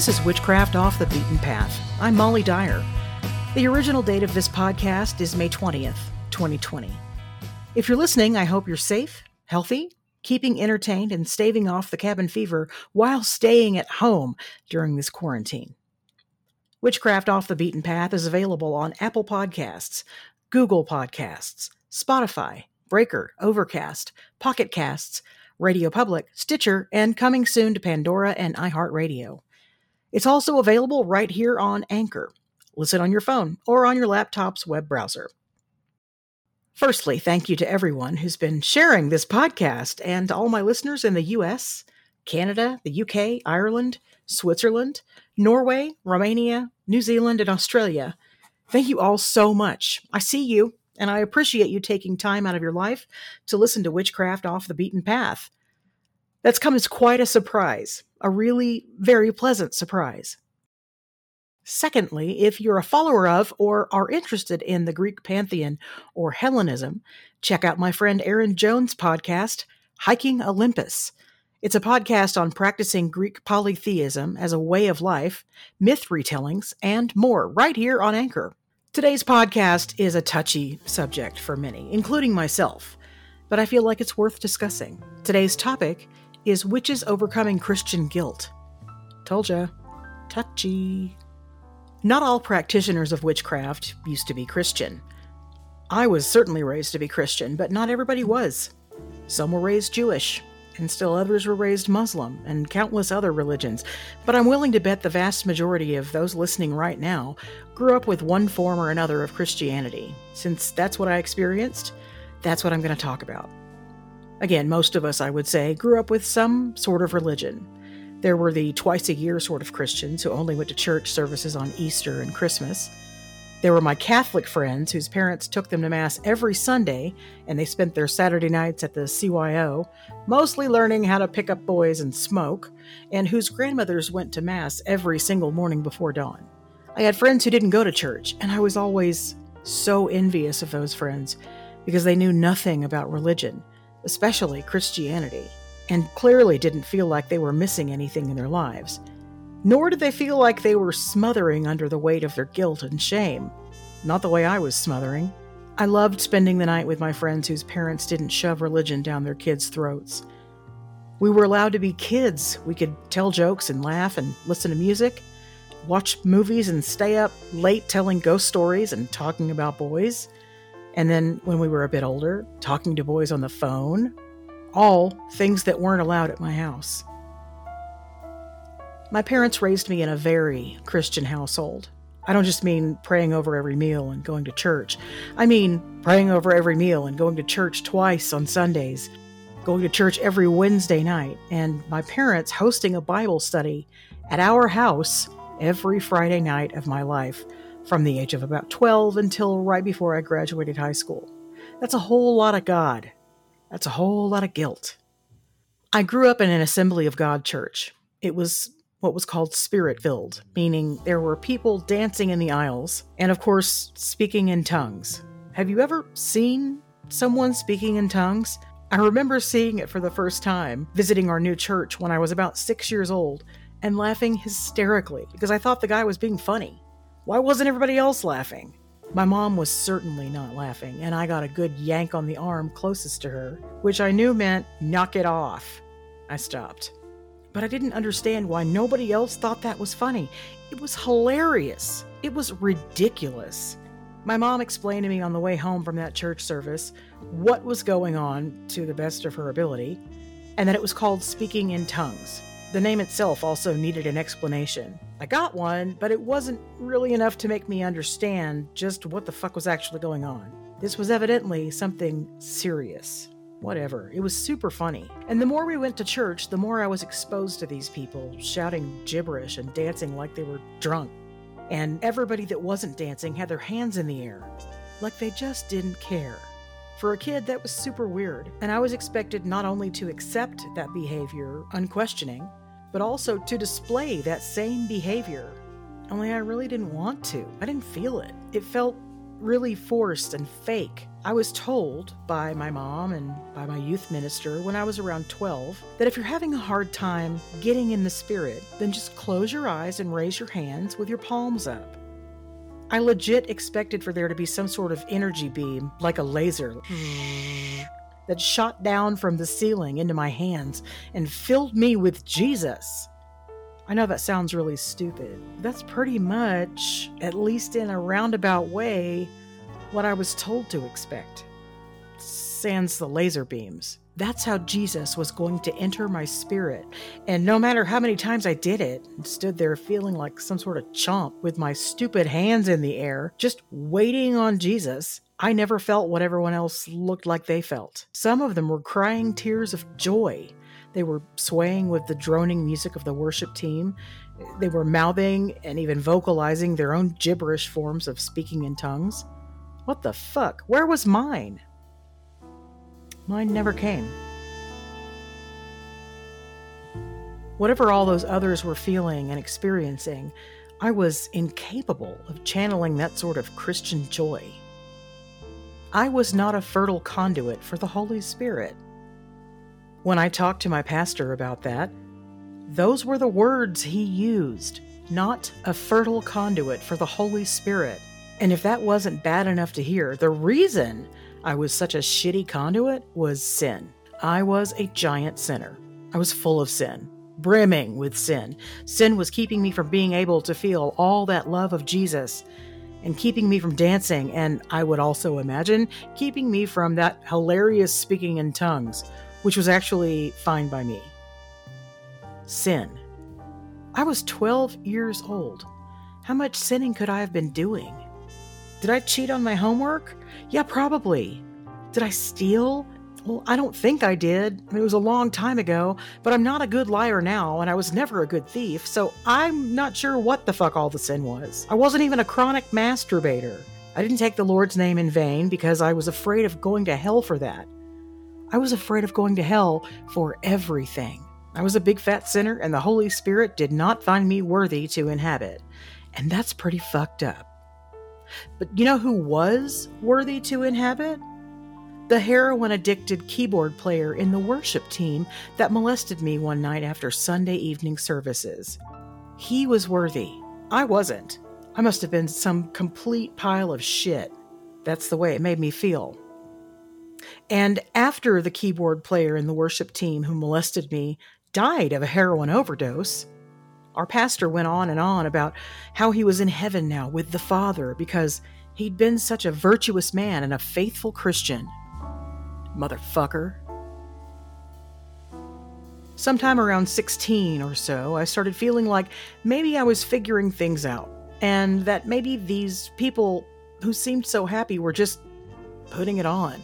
This is Witchcraft Off the Beaten Path. I'm Molly Dyer. The original date of this podcast is May 20th, 2020. If you're listening, I hope you're safe, healthy, keeping entertained, and staving off the cabin fever while staying at home during this quarantine. Witchcraft Off the Beaten Path is available on Apple Podcasts, Google Podcasts, Spotify, Breaker, Overcast, Pocket Casts, Radio Public, Stitcher, and coming soon to Pandora and iHeartRadio. It's also available right here on Anchor. Listen on your phone or on your laptop's web browser. Firstly, thank you to everyone who's been sharing this podcast and to all my listeners in the US, Canada, the UK, Ireland, Switzerland, Norway, Romania, New Zealand, and Australia. Thank you all so much. I see you, and I appreciate you taking time out of your life to listen to Witchcraft Off the Beaten Path. That's come as quite a surprise, a really very pleasant surprise. Secondly, if you're a follower of or are interested in the Greek pantheon or Hellenism, check out my friend Aaron Jones' podcast, Hiking Olympus. It's a podcast on practicing Greek polytheism as a way of life, myth retellings, and more right here on Anchor. Today's podcast is a touchy subject for many, including myself, but I feel like it's worth discussing. Today's topic is witches overcoming Christian guilt. Told ya. Touchy. Not all practitioners of witchcraft used to be Christian. I was certainly raised to be Christian, but not everybody was. Some were raised Jewish, and still others were raised Muslim, and countless other religions. But I'm willing to bet the vast majority of those listening right now grew up with one form or another of Christianity. Since that's what I experienced, that's what I'm going to talk about. Again, most of us, I would say, grew up with some sort of religion. There were the twice a year sort of Christians who only went to church services on Easter and Christmas. There were my Catholic friends whose parents took them to Mass every Sunday and they spent their Saturday nights at the CYO, mostly learning how to pick up boys and smoke, and whose grandmothers went to Mass every single morning before dawn. I had friends who didn't go to church, and I was always so envious of those friends because they knew nothing about religion especially Christianity, and clearly didn't feel like they were missing anything in their lives. Nor did they feel like they were smothering under the weight of their guilt and shame. Not the way I was smothering. I loved spending the night with my friends whose parents didn't shove religion down their kids' throats. We were allowed to be kids. We could tell jokes and laugh and listen to music, watch movies and stay up late telling ghost stories and talking about boys. And then when we were a bit older, talking to boys on the phone, all things that weren't allowed at my house. My parents raised me in a very Christian household. I don't just mean praying over every meal and going to church. I mean praying over every meal and going to church twice on Sundays, going to church every Wednesday night, and my parents hosting a Bible study at our house every Friday night of my life from the age of about 12 until right before I graduated high school. That's a whole lot of God. That's a whole lot of guilt. I grew up in an Assembly of God church. It was what was called spirit filled, meaning there were people dancing in the aisles and, of course, speaking in tongues. Have you ever seen someone speaking in tongues? I remember seeing it for the first time visiting our new church when I was about six years old and laughing hysterically because I thought the guy was being funny. Why wasn't everybody else laughing? My mom was certainly not laughing, and I got a good yank on the arm closest to her, which I knew meant knock it off. I stopped. But I didn't understand why nobody else thought that was funny. It was hilarious. It was ridiculous. My mom explained to me on the way home from that church service what was going on to the best of her ability, and that it was called speaking in tongues. The name itself also needed an explanation. I got one, but it wasn't really enough to make me understand just what the fuck was actually going on. This was evidently something serious. Whatever. It was super funny. And the more we went to church, the more I was exposed to these people shouting gibberish and dancing like they were drunk. And everybody that wasn't dancing had their hands in the air, like they just didn't care. For a kid, that was super weird, and I was expected not only to accept that behavior unquestioning, but also to display that same behavior. Only I really didn't want to. I didn't feel it. It felt really forced and fake. I was told by my mom and by my youth minister when I was around 12 that if you're having a hard time getting in the spirit, then just close your eyes and raise your hands with your palms up. I legit expected for there to be some sort of energy beam, like a laser, hmm. That shot down from the ceiling into my hands and filled me with Jesus. I know that sounds really stupid. That's pretty much, at least in a roundabout way, what I was told to expect. Sans the laser beams. That's how Jesus was going to enter my spirit. And no matter how many times I did it, and stood there feeling like some sort of chomp with my stupid hands in the air, just waiting on Jesus, I never felt what everyone else looked like they felt. Some of them were crying tears of joy. They were swaying with the droning music of the worship team. They were mouthing and even vocalizing their own gibberish forms of speaking in tongues. What the fuck? Where was mine? Mine never came. Whatever all those others were feeling and experiencing, I was incapable of channeling that sort of Christian joy. I was not a fertile conduit for the Holy Spirit. When I talked to my pastor about that, those were the words he used not a fertile conduit for the Holy Spirit. And if that wasn't bad enough to hear, the reason I was such a shitty conduit was sin. I was a giant sinner. I was full of sin, brimming with sin. Sin was keeping me from being able to feel all that love of Jesus and keeping me from dancing, and I would also imagine keeping me from that hilarious speaking in tongues, which was actually fine by me. Sin. I was 12 years old. How much sinning could I have been doing? Did I cheat on my homework? Yeah, probably. Did I steal? Well, I don't think I did. It was a long time ago, but I'm not a good liar now, and I was never a good thief, so I'm not sure what the fuck all the sin was. I wasn't even a chronic masturbator. I didn't take the Lord's name in vain because I was afraid of going to hell for that. I was afraid of going to hell for everything. I was a big fat sinner, and the Holy Spirit did not find me worthy to inhabit. And that's pretty fucked up. But you know who was worthy to inhabit? The heroin addicted keyboard player in the worship team that molested me one night after Sunday evening services. He was worthy. I wasn't. I must have been some complete pile of shit. That's the way it made me feel. And after the keyboard player in the worship team who molested me died of a heroin overdose, our pastor went on and on about how he was in heaven now with the Father because he'd been such a virtuous man and a faithful Christian. Motherfucker. Sometime around 16 or so, I started feeling like maybe I was figuring things out, and that maybe these people who seemed so happy were just putting it on.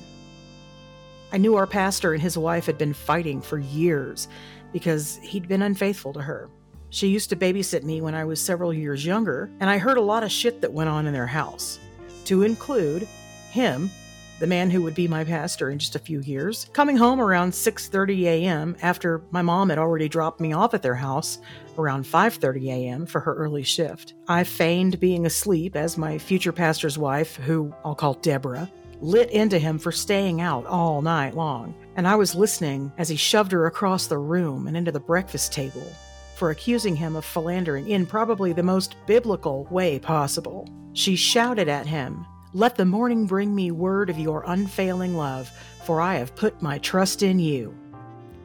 I knew our pastor and his wife had been fighting for years because he'd been unfaithful to her. She used to babysit me when I was several years younger, and I heard a lot of shit that went on in their house, to include him, the man who would be my pastor in just a few years, coming home around 6:30 a.m. after my mom had already dropped me off at their house around 5:30 a.m. for her early shift. I feigned being asleep as my future pastor's wife, who I'll call Deborah, lit into him for staying out all night long, and I was listening as he shoved her across the room and into the breakfast table for accusing him of philandering in probably the most biblical way possible. She shouted at him, Let the morning bring me word of your unfailing love, for I have put my trust in you.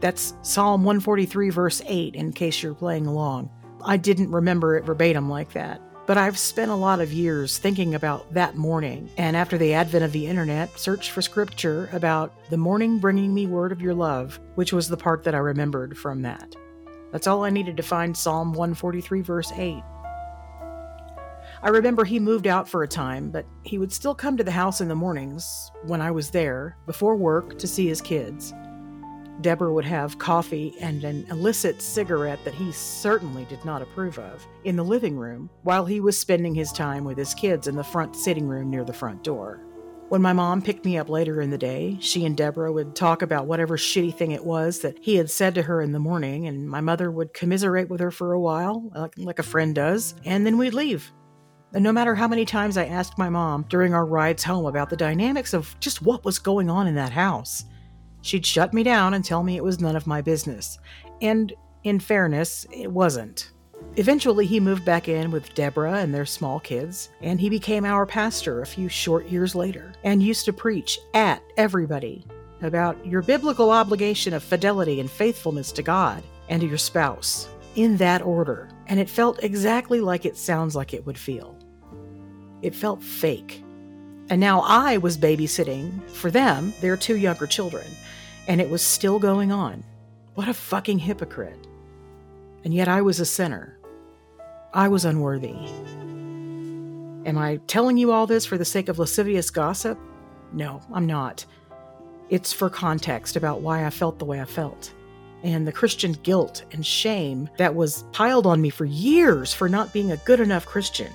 That's Psalm 143, verse 8, in case you're playing along. I didn't remember it verbatim like that. But I've spent a lot of years thinking about that morning, and after the advent of the internet, searched for scripture about the morning bringing me word of your love, which was the part that I remembered from that. That's all I needed to find Psalm 143, verse 8. I remember he moved out for a time, but he would still come to the house in the mornings when I was there, before work, to see his kids. Deborah would have coffee and an illicit cigarette that he certainly did not approve of in the living room while he was spending his time with his kids in the front sitting room near the front door. When my mom picked me up later in the day, she and Deborah would talk about whatever shitty thing it was that he had said to her in the morning, and my mother would commiserate with her for a while, like, like a friend does, and then we'd leave. And no matter how many times I asked my mom during our rides home about the dynamics of just what was going on in that house, she'd shut me down and tell me it was none of my business. And in fairness, it wasn't. Eventually, he moved back in with Deborah and their small kids, and he became our pastor a few short years later and used to preach at everybody about your biblical obligation of fidelity and faithfulness to God and to your spouse, in that order. And it felt exactly like it sounds like it would feel. It felt fake. And now I was babysitting for them, their two younger children, and it was still going on. What a fucking hypocrite. And yet I was a sinner. I was unworthy. Am I telling you all this for the sake of lascivious gossip? No, I'm not. It's for context about why I felt the way I felt, and the Christian guilt and shame that was piled on me for years for not being a good enough Christian.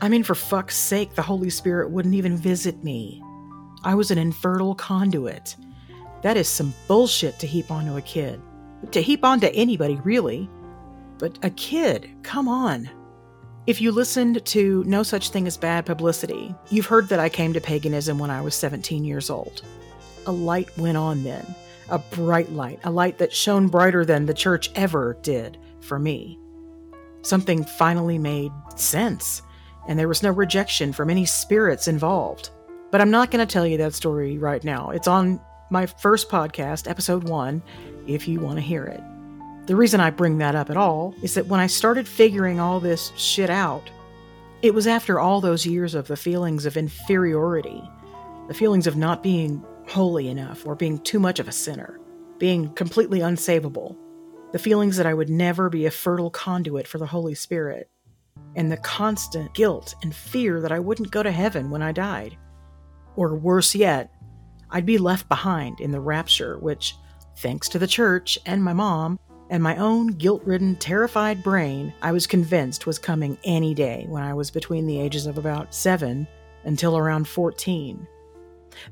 I mean, for fuck's sake, the Holy Spirit wouldn't even visit me. I was an infertile conduit. That is some bullshit to heap onto a kid. To heap onto anybody, really. But a kid, come on. If you listened to No Such Thing as Bad Publicity, you've heard that I came to paganism when I was 17 years old. A light went on then, a bright light, a light that shone brighter than the church ever did for me. Something finally made sense, and there was no rejection from any spirits involved. But I'm not going to tell you that story right now. It's on my first podcast, episode one, if you want to hear it. The reason I bring that up at all is that when I started figuring all this shit out, it was after all those years of the feelings of inferiority, the feelings of not being holy enough or being too much of a sinner, being completely unsavable, the feelings that I would never be a fertile conduit for the Holy Spirit, and the constant guilt and fear that I wouldn't go to heaven when I died. Or worse yet, I'd be left behind in the rapture, which, thanks to the church and my mom, and my own guilt ridden, terrified brain, I was convinced was coming any day when I was between the ages of about seven until around 14.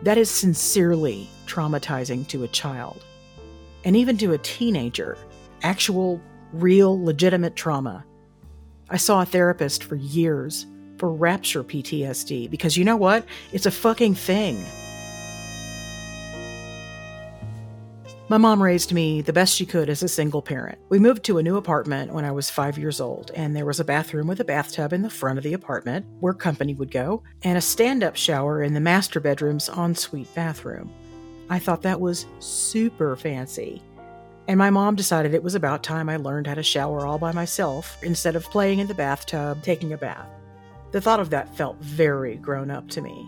That is sincerely traumatizing to a child, and even to a teenager. Actual, real, legitimate trauma. I saw a therapist for years for rapture PTSD because you know what? It's a fucking thing. My mom raised me the best she could as a single parent. We moved to a new apartment when I was five years old, and there was a bathroom with a bathtub in the front of the apartment where company would go, and a stand up shower in the master bedroom's ensuite bathroom. I thought that was super fancy. And my mom decided it was about time I learned how to shower all by myself instead of playing in the bathtub, taking a bath. The thought of that felt very grown up to me.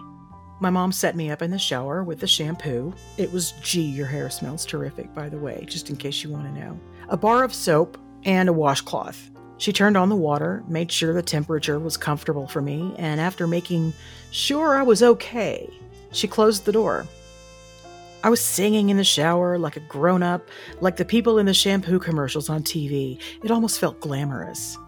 My mom set me up in the shower with the shampoo. It was, gee, your hair smells terrific, by the way, just in case you want to know. A bar of soap and a washcloth. She turned on the water, made sure the temperature was comfortable for me, and after making sure I was okay, she closed the door. I was singing in the shower like a grown up, like the people in the shampoo commercials on TV. It almost felt glamorous.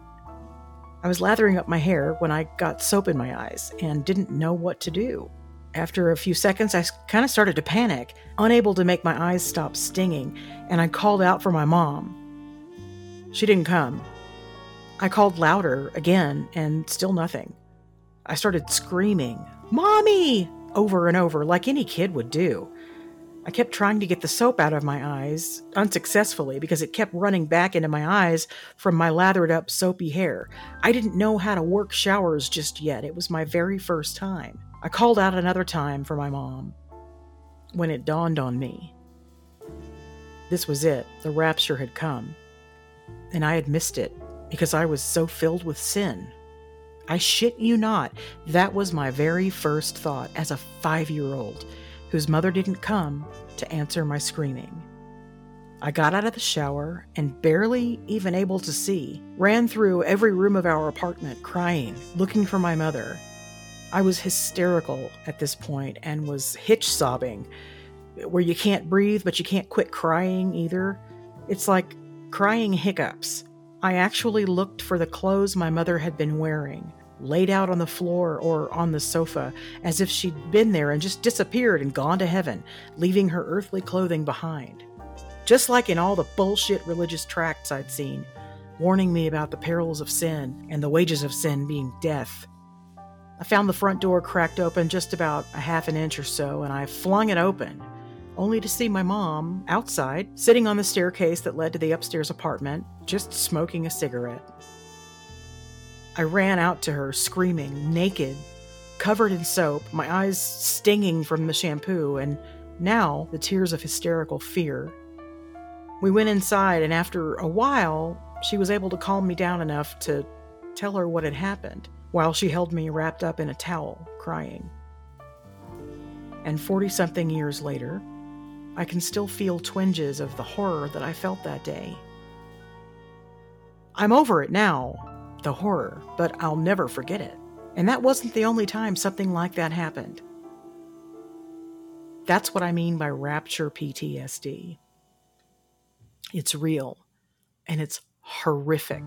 I was lathering up my hair when I got soap in my eyes and didn't know what to do. After a few seconds, I kind of started to panic, unable to make my eyes stop stinging, and I called out for my mom. She didn't come. I called louder again, and still nothing. I started screaming, Mommy! over and over, like any kid would do. I kept trying to get the soap out of my eyes, unsuccessfully, because it kept running back into my eyes from my lathered up soapy hair. I didn't know how to work showers just yet. It was my very first time. I called out another time for my mom when it dawned on me. This was it. The rapture had come. And I had missed it because I was so filled with sin. I shit you not, that was my very first thought as a five year old whose mother didn't come to answer my screaming. I got out of the shower and, barely even able to see, ran through every room of our apartment crying, looking for my mother, I was hysterical at this point and was hitch sobbing, where you can't breathe, but you can't quit crying either. It's like crying hiccups. I actually looked for the clothes my mother had been wearing, laid out on the floor or on the sofa, as if she'd been there and just disappeared and gone to heaven, leaving her earthly clothing behind. Just like in all the bullshit religious tracts I'd seen, warning me about the perils of sin and the wages of sin being death. I found the front door cracked open just about a half an inch or so, and I flung it open, only to see my mom outside, sitting on the staircase that led to the upstairs apartment, just smoking a cigarette. I ran out to her, screaming, naked, covered in soap, my eyes stinging from the shampoo, and now the tears of hysterical fear. We went inside, and after a while, she was able to calm me down enough to tell her what had happened while she held me wrapped up in a towel, crying. And 40 something years later, I can still feel twinges of the horror that I felt that day. I'm over it now, the horror, but I'll never forget it. And that wasn't the only time something like that happened. That's what I mean by rapture PTSD. It's real and it's horrific.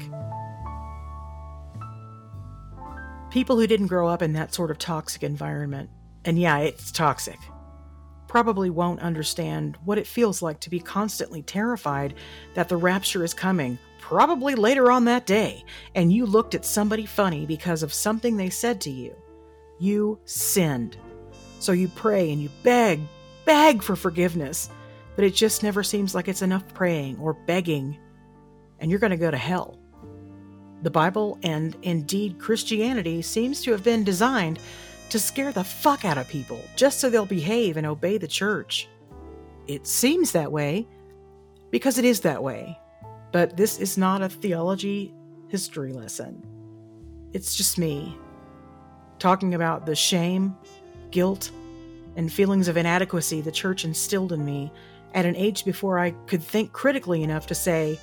People who didn't grow up in that sort of toxic environment, and yeah, it's toxic, probably won't understand what it feels like to be constantly terrified that the rapture is coming, probably later on that day, and you looked at somebody funny because of something they said to you. You sinned. So you pray and you beg, beg for forgiveness, but it just never seems like it's enough praying or begging, and you're going to go to hell. The Bible and indeed Christianity seems to have been designed to scare the fuck out of people just so they'll behave and obey the church. It seems that way because it is that way. But this is not a theology history lesson. It's just me talking about the shame, guilt, and feelings of inadequacy the church instilled in me at an age before I could think critically enough to say,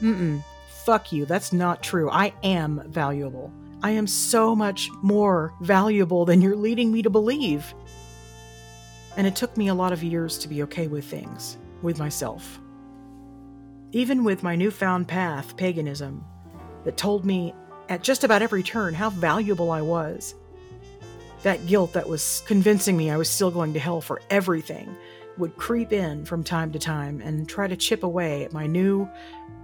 mm fuck you, that's not true. I am valuable. I am so much more valuable than you're leading me to believe. And it took me a lot of years to be okay with things, with myself. Even with my newfound path, paganism, that told me at just about every turn how valuable I was. That guilt that was convincing me I was still going to hell for everything would creep in from time to time and try to chip away at my new,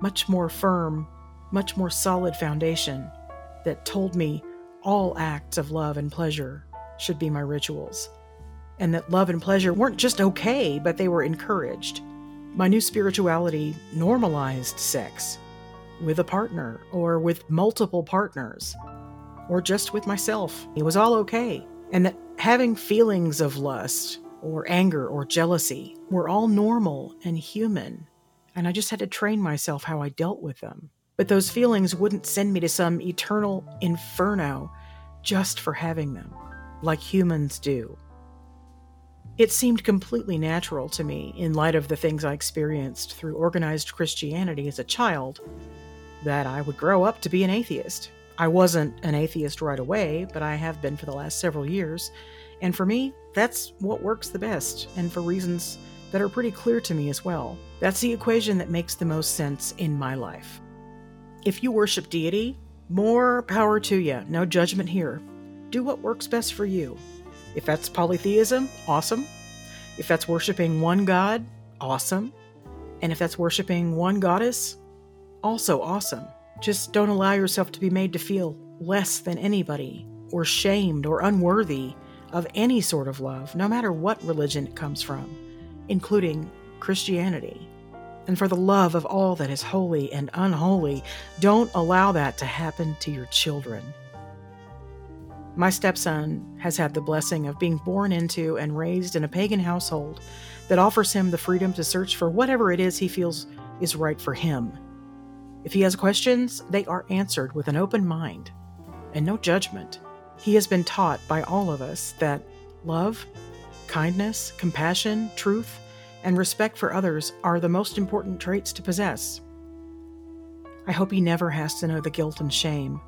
much more firm, much more solid foundation that told me all acts of love and pleasure should be my rituals, and that love and pleasure weren't just okay, but they were encouraged. My new spirituality normalized sex with a partner, or with multiple partners, or just with myself. It was all okay, and that having feelings of lust, or anger, or jealousy were all normal and human, and I just had to train myself how I dealt with them. But those feelings wouldn't send me to some eternal inferno just for having them, like humans do. It seemed completely natural to me, in light of the things I experienced through organized Christianity as a child, that I would grow up to be an atheist. I wasn't an atheist right away, but I have been for the last several years, and for me, that's what works the best, and for reasons that are pretty clear to me as well. That's the equation that makes the most sense in my life. If you worship deity, more power to you. No judgment here. Do what works best for you. If that's polytheism, awesome. If that's worshiping one god, awesome. And if that's worshiping one goddess, also awesome. Just don't allow yourself to be made to feel less than anybody, or shamed or unworthy of any sort of love, no matter what religion it comes from, including Christianity and for the love of all that is holy and unholy, don't allow that to happen to your children. My stepson has had the blessing of being born into and raised in a pagan household that offers him the freedom to search for whatever it is he feels is right for him. If he has questions, they are answered with an open mind and no judgment. He has been taught by all of us that love, kindness, compassion, truth, and respect for others are the most important traits to possess. I hope he never has to know the guilt and shame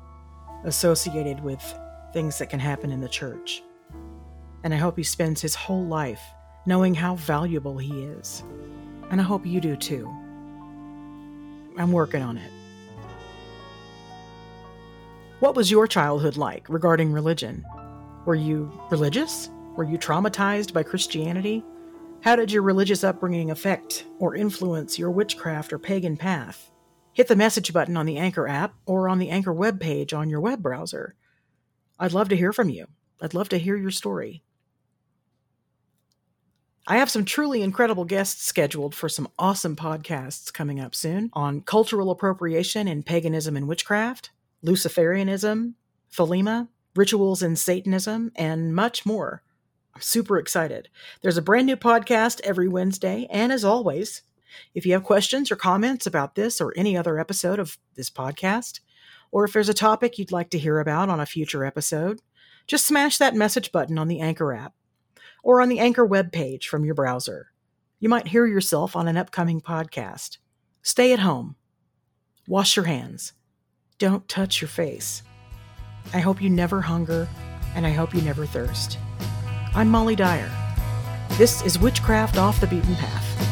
associated with things that can happen in the church. And I hope he spends his whole life knowing how valuable he is. And I hope you do too. I'm working on it. What was your childhood like regarding religion? Were you religious? Were you traumatized by Christianity? How did your religious upbringing affect or influence your witchcraft or pagan path? hit the message button on the Anchor app or on the Anchor webpage on your web browser. I'd love to hear from you. I'd love to hear your story. I have some truly incredible guests scheduled for some awesome podcasts coming up soon on cultural appropriation in paganism and witchcraft, Luciferianism, Thelema, rituals in Satanism, and much more. I'm super excited. There's a brand new podcast every Wednesday, and as always, if you have questions or comments about this or any other episode of this podcast, or if there's a topic you'd like to hear about on a future episode, just smash that message button on the Anchor app or on the Anchor webpage from your browser. You might hear yourself on an upcoming podcast. Stay at home. Wash your hands. Don't touch your face. I hope you never hunger, and I hope you never thirst. I'm Molly Dyer. This is Witchcraft Off the Beaten Path.